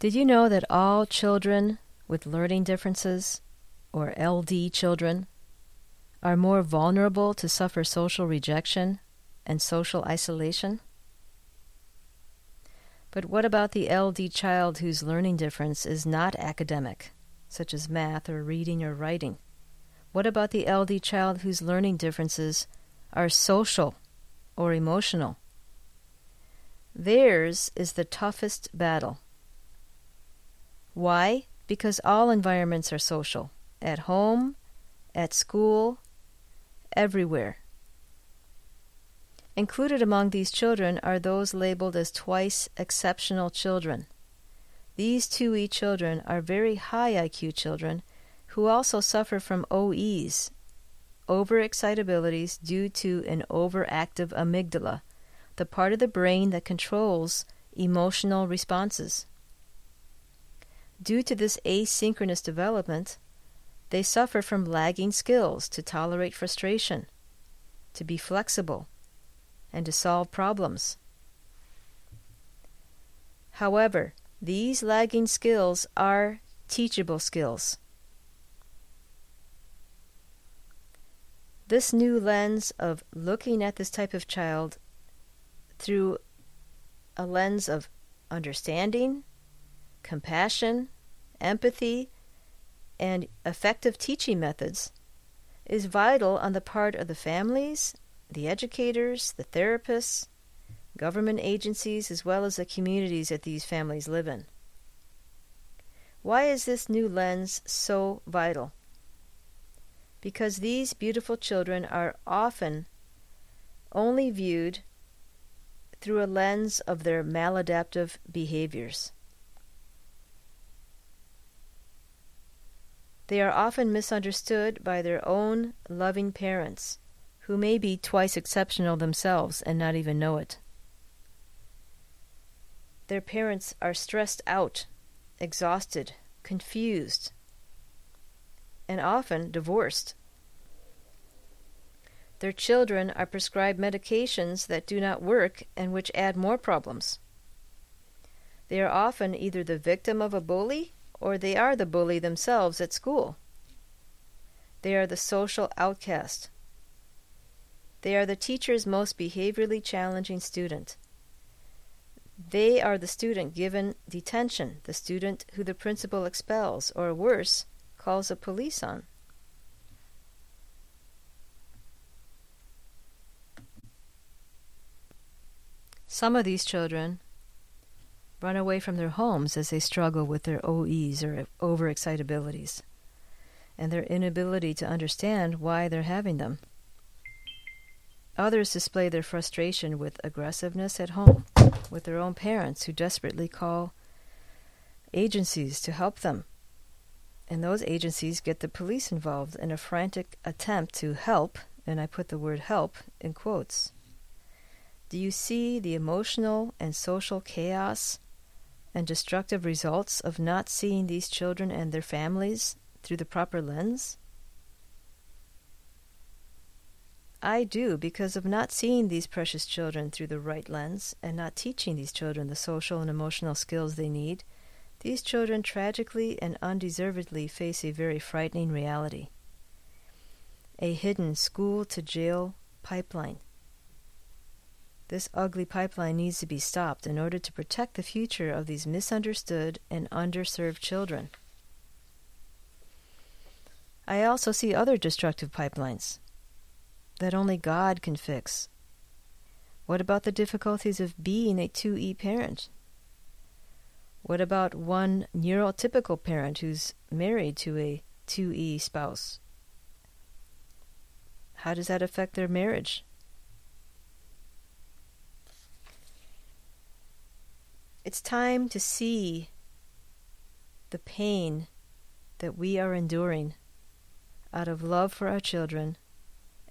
Did you know that all children with learning differences, or LD children, are more vulnerable to suffer social rejection and social isolation? But what about the LD child whose learning difference is not academic, such as math or reading or writing? What about the LD child whose learning differences are social or emotional? Theirs is the toughest battle. Why? Because all environments are social at home, at school, everywhere. Included among these children are those labeled as twice exceptional children. These 2E children are very high IQ children who also suffer from OEs, overexcitabilities due to an overactive amygdala, the part of the brain that controls emotional responses. Due to this asynchronous development, they suffer from lagging skills to tolerate frustration, to be flexible, and to solve problems. However, these lagging skills are teachable skills. This new lens of looking at this type of child through a lens of understanding, compassion, empathy, and effective teaching methods is vital on the part of the families the educators, the therapists, government agencies, as well as the communities that these families live in. Why is this new lens so vital? Because these beautiful children are often only viewed through a lens of their maladaptive behaviors. They are often misunderstood by their own loving parents who may be twice exceptional themselves and not even know it. Their parents are stressed out, exhausted, confused, and often divorced. Their children are prescribed medications that do not work and which add more problems. They are often either the victim of a bully or they are the bully themselves at school. They are the social outcast they are the teacher's most behaviorally challenging student. They are the student given detention, the student who the principal expels, or worse, calls the police on. Some of these children run away from their homes as they struggle with their OEs or overexcitabilities and their inability to understand why they're having them. Others display their frustration with aggressiveness at home, with their own parents who desperately call agencies to help them. And those agencies get the police involved in a frantic attempt to help, and I put the word help in quotes. Do you see the emotional and social chaos and destructive results of not seeing these children and their families through the proper lens? I do because of not seeing these precious children through the right lens and not teaching these children the social and emotional skills they need. These children tragically and undeservedly face a very frightening reality a hidden school to jail pipeline. This ugly pipeline needs to be stopped in order to protect the future of these misunderstood and underserved children. I also see other destructive pipelines that only God can fix? What about the difficulties of being a 2E parent? What about one neurotypical parent who's married to a 2E spouse? How does that affect their marriage? It's time to see the pain that we are enduring out of love for our children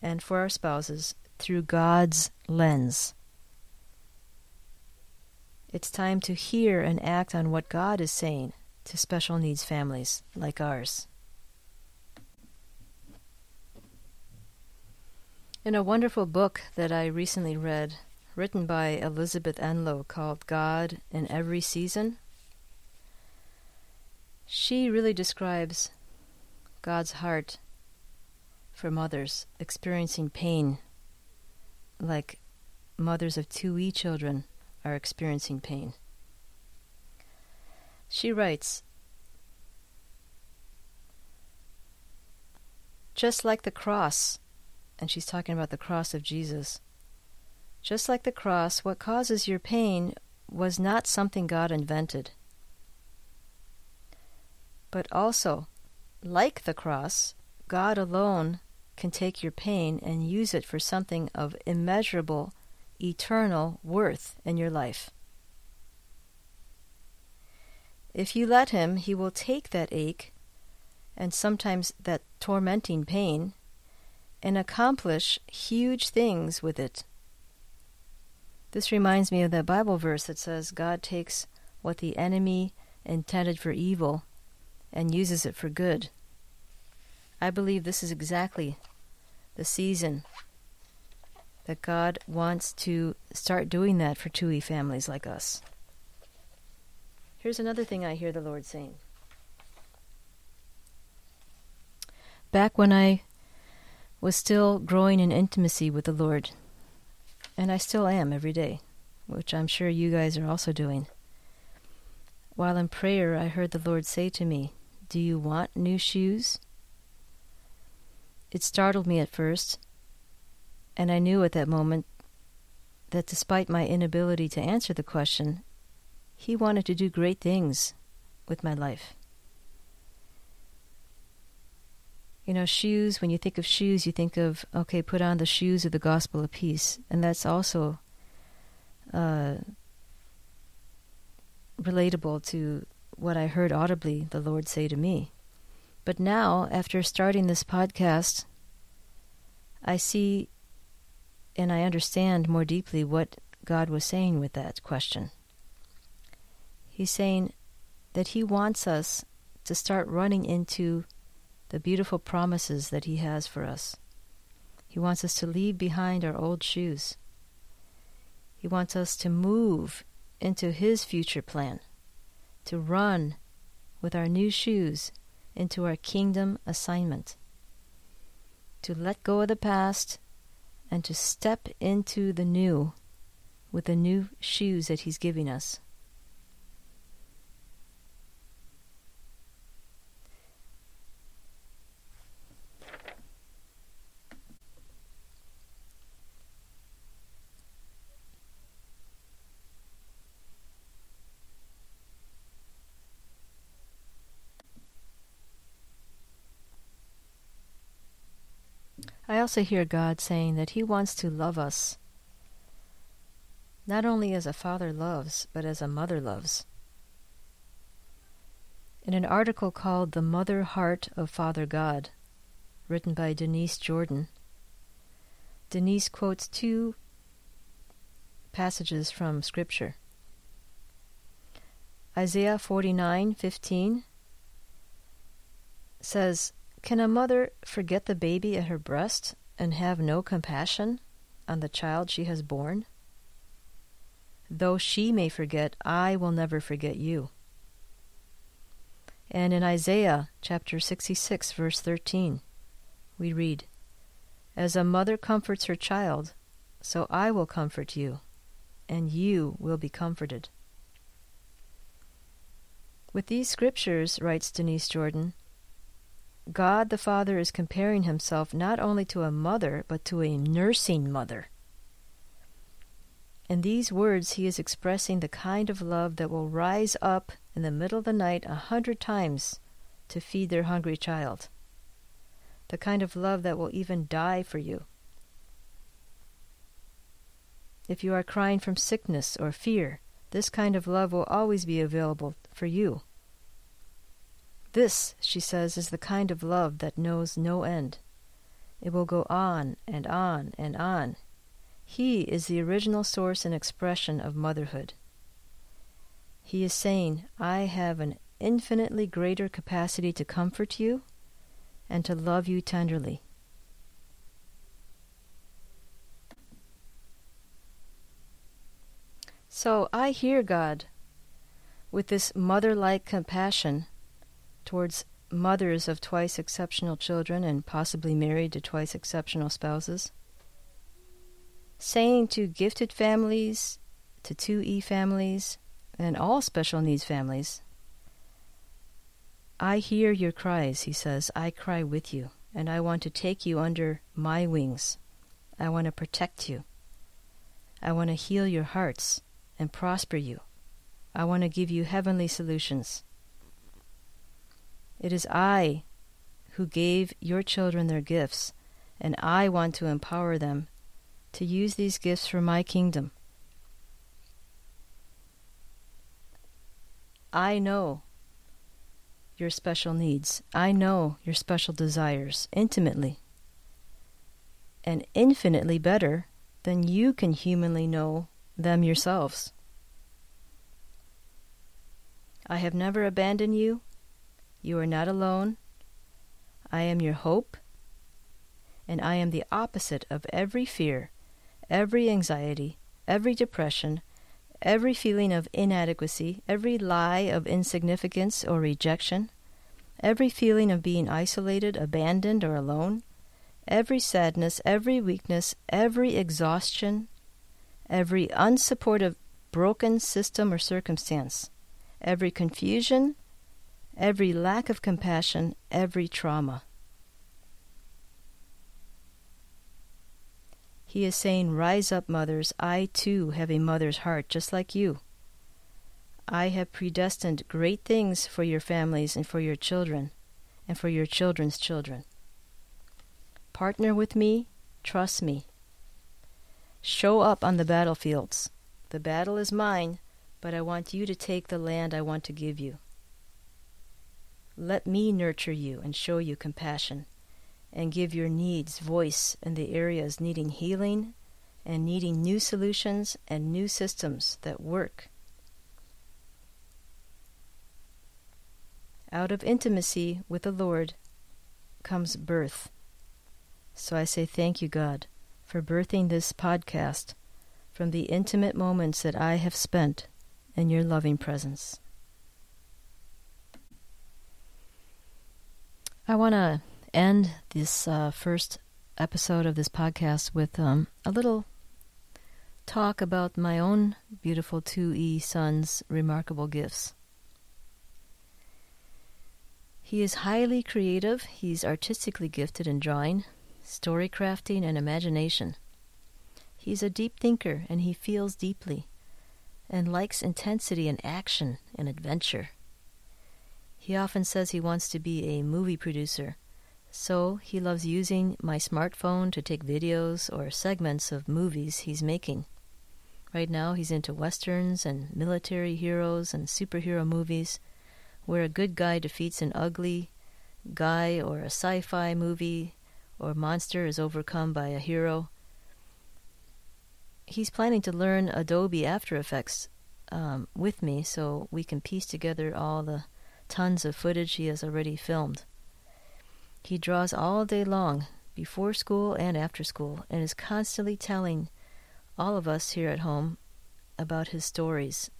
and for our spouses through God's lens. It's time to hear and act on what God is saying to special needs families like ours. In a wonderful book that I recently read, written by Elizabeth Enlow called God in Every Season, She really describes God's heart for mothers experiencing pain like mothers of 2E children are experiencing pain. She writes Just like the cross, and she's talking about the cross of Jesus, just like the cross, what causes your pain was not something God invented. But also, like the cross, God alone can take your pain and use it for something of immeasurable, eternal worth in your life. If you let Him, He will take that ache and sometimes that tormenting pain and accomplish huge things with it. This reminds me of that Bible verse that says God takes what the enemy intended for evil and uses it for good. I believe this is exactly the season that God wants to start doing that for 2E families like us. Here's another thing I hear the Lord saying. Back when I was still growing in intimacy with the Lord, and I still am every day, which I'm sure you guys are also doing. While in prayer, I heard the Lord say to me, Do you want new shoes? It startled me at first, and I knew at that moment that despite my inability to answer the question, He wanted to do great things with my life. You know, shoes, when you think of shoes, you think of, okay, put on the shoes of the gospel of peace. And that's also uh, relatable to what I heard audibly the Lord say to me. But now, after starting this podcast, I see and I understand more deeply what God was saying with that question. He's saying that He wants us to start running into the beautiful promises that He has for us. He wants us to leave behind our old shoes. He wants us to move into His future plan, to run with our new shoes into our kingdom assignment, to let go of the past and to step into the new with the new shoes that He's giving us. I also hear God saying that He wants to love us, not only as a father loves, but as a mother loves. In an article called The Mother Heart of Father God, written by Denise Jordan, Denise quotes two passages from Scripture. Isaiah 49:15 says, can a mother forget the baby at her breast and have no compassion on the child she has borne? Though she may forget, I will never forget you. And in Isaiah chapter 66, verse 13, we read, As a mother comforts her child, so I will comfort you, and you will be comforted. With these scriptures, writes Denise Jordan, God the Father is comparing himself not only to a mother, but to a nursing mother. In these words, he is expressing the kind of love that will rise up in the middle of the night a hundred times to feed their hungry child. The kind of love that will even die for you. If you are crying from sickness or fear, this kind of love will always be available for you. This, she says, is the kind of love that knows no end. It will go on and on and on. He is the original source and expression of motherhood. He is saying, I have an infinitely greater capacity to comfort you and to love you tenderly. So I hear God with this mother like compassion towards mothers of twice exceptional children and possibly married to twice exceptional spouses. Saying to gifted families, to 2E families, and all special needs families, I hear your cries, he says. I cry with you, and I want to take you under my wings. I want to protect you. I want to heal your hearts and prosper you. I want to give you heavenly solutions. It is I who gave your children their gifts, and I want to empower them to use these gifts for my kingdom. I know your special needs. I know your special desires intimately and infinitely better than you can humanly know them yourselves. I have never abandoned you. You are not alone. I am your hope, and I am the opposite of every fear, every anxiety, every depression, every feeling of inadequacy, every lie of insignificance or rejection, every feeling of being isolated, abandoned, or alone, every sadness, every weakness, every exhaustion, every unsupportive broken system or circumstance, every confusion, every lack of compassion, every trauma. He is saying, Rise up, mothers. I too have a mother's heart, just like you. I have predestined great things for your families and for your children, and for your children's children. Partner with me, trust me. Show up on the battlefields. The battle is mine, but I want you to take the land I want to give you. Let me nurture you and show you compassion and give your needs voice in the areas needing healing and needing new solutions and new systems that work. Out of intimacy with the Lord comes birth. So I say thank you, God, for birthing this podcast from the intimate moments that I have spent in your loving presence. I want to end this uh, first episode of this podcast with um, a little talk about my own beautiful 2E son's remarkable gifts. He is highly creative, he's artistically gifted in drawing, story crafting, and imagination. He's a deep thinker and he feels deeply and likes intensity and action and adventure. He often says he wants to be a movie producer so he loves using my smartphone to take videos or segments of movies he's making. Right now, he's into westerns and military heroes and superhero movies where a good guy defeats an ugly guy or a sci fi movie or monster is overcome by a hero. He's planning to learn Adobe After Effects um, with me so we can piece together all the tons of footage he has already filmed. He draws all day long, before school and after school, and is constantly telling all of us here at home about his stories.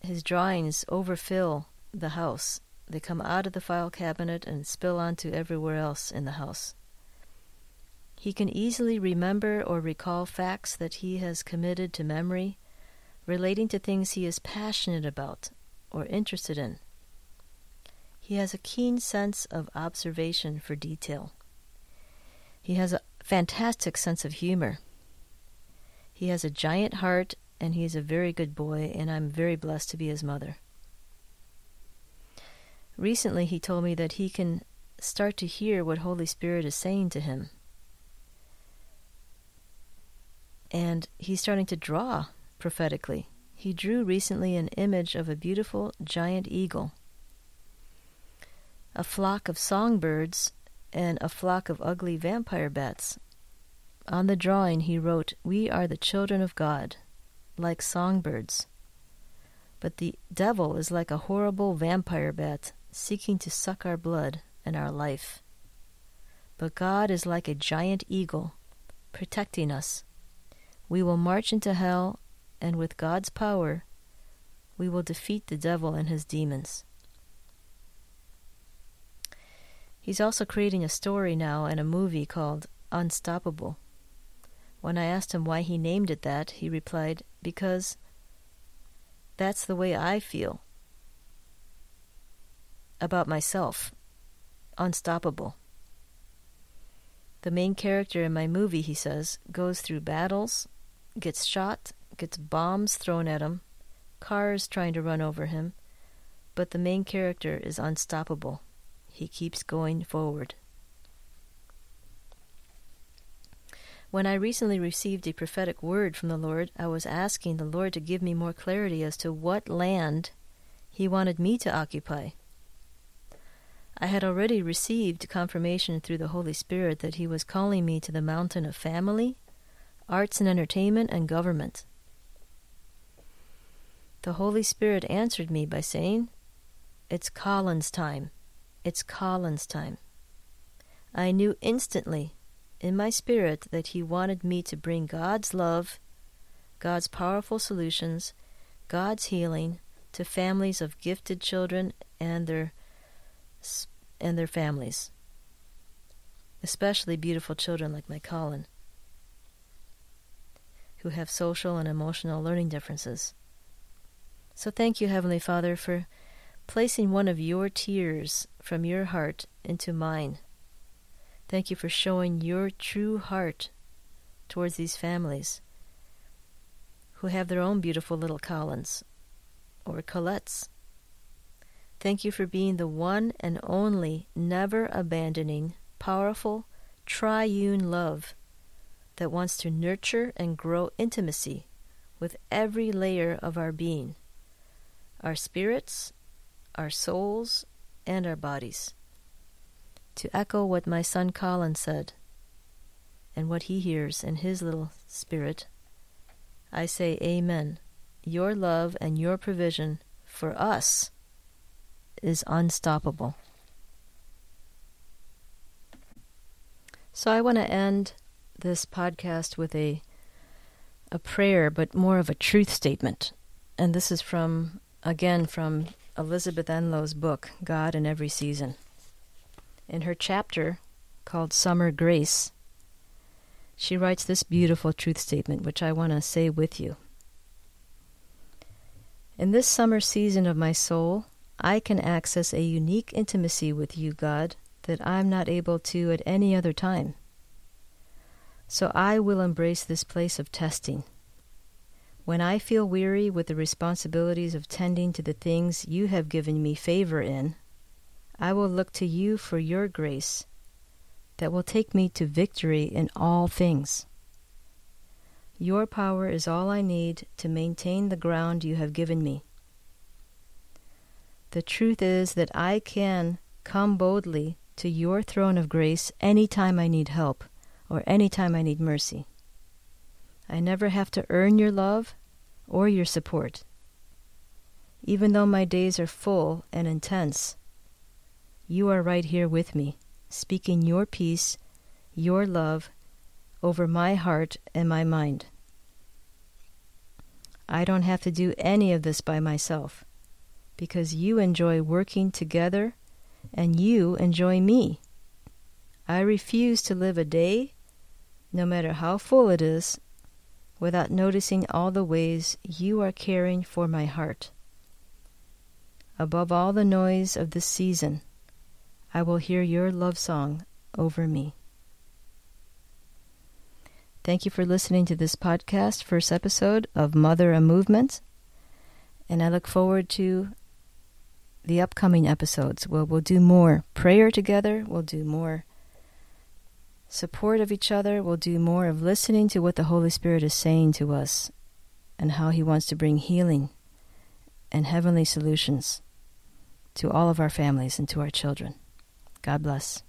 His drawings overfill the house. They come out of the file cabinet and spill onto everywhere else in the house. He can easily remember or recall facts that he has committed to memory relating to things he is passionate about or interested in. He has a keen sense of observation for detail. He has a fantastic sense of humor. He has a giant heart, and he is a very good boy, and I'm very blessed to be his mother. Recently, he told me that he can start to hear what Holy Spirit is saying to him. And he's starting to draw prophetically. He drew recently an image of a beautiful giant eagle a flock of songbirds, and a flock of ugly vampire bats. On the drawing he wrote, We are the children of God, like songbirds. But the devil is like a horrible vampire bat, seeking to suck our blood and our life. But God is like a giant eagle, protecting us. We will march into hell, and with God's power, we will defeat the devil and his demons. He's also creating a story now and a movie called Unstoppable. When I asked him why he named it that, he replied, Because that's the way I feel about myself. Unstoppable. The main character in my movie, he says, goes through battles, gets shot, gets bombs thrown at him, cars trying to run over him, but the main character is unstoppable. He keeps going forward. When I recently received a prophetic word from the Lord, I was asking the Lord to give me more clarity as to what land He wanted me to occupy. I had already received confirmation through the Holy Spirit that He was calling me to the mountain of family, arts and entertainment, and government. The Holy Spirit answered me by saying, It's Colin's time. It's Colin's time. I knew instantly in my spirit that He wanted me to bring God's love, God's powerful solutions, God's healing to families of gifted children and their and their families, especially beautiful children like my Colin, who have social and emotional learning differences. So thank you, Heavenly Father, for placing one of your tears from your heart into mine. Thank you for showing your true heart towards these families who have their own beautiful little Collins or Colettes Thank you for being the one and only, never abandoning, powerful, triune love that wants to nurture and grow intimacy with every layer of our being our spirits, our souls, and our bodies. To echo what my son Colin said, and what he hears in his little spirit, I say, Amen. Your love and your provision for us is unstoppable. So I want to end this podcast with a a prayer, but more of a truth statement. And this is from again from Elizabeth Enlow's book, God in Every Season. In her chapter called Summer Grace, she writes this beautiful truth statement, which I want to say with you. In this summer season of my soul, I can access a unique intimacy with you, God, that I'm not able to at any other time. So I will embrace this place of testing. When I feel weary with the responsibilities of tending to the things you have given me favor in, I will look to you for your grace that will take me to victory in all things. Your power is all I need to maintain the ground you have given me. The truth is that I can come boldly to your throne of grace any time I need help or any time I need mercy. I never have to earn your love or your support. Even though my days are full and intense, you are right here with me, speaking your peace, your love over my heart and my mind. I don't have to do any of this by myself because you enjoy working together and you enjoy me. I refuse to live a day, no matter how full it is, without noticing all the ways you are caring for my heart. Above all the noise of this season, I will hear your love song over me. Thank you for listening to this podcast, first episode of Mother a Movement. And I look forward to the upcoming episodes. We'll, we'll do more prayer together, we'll do more support of each other, we'll do more of listening to what the Holy Spirit is saying to us and how He wants to bring healing and heavenly solutions to all of our families and to our children. God bless.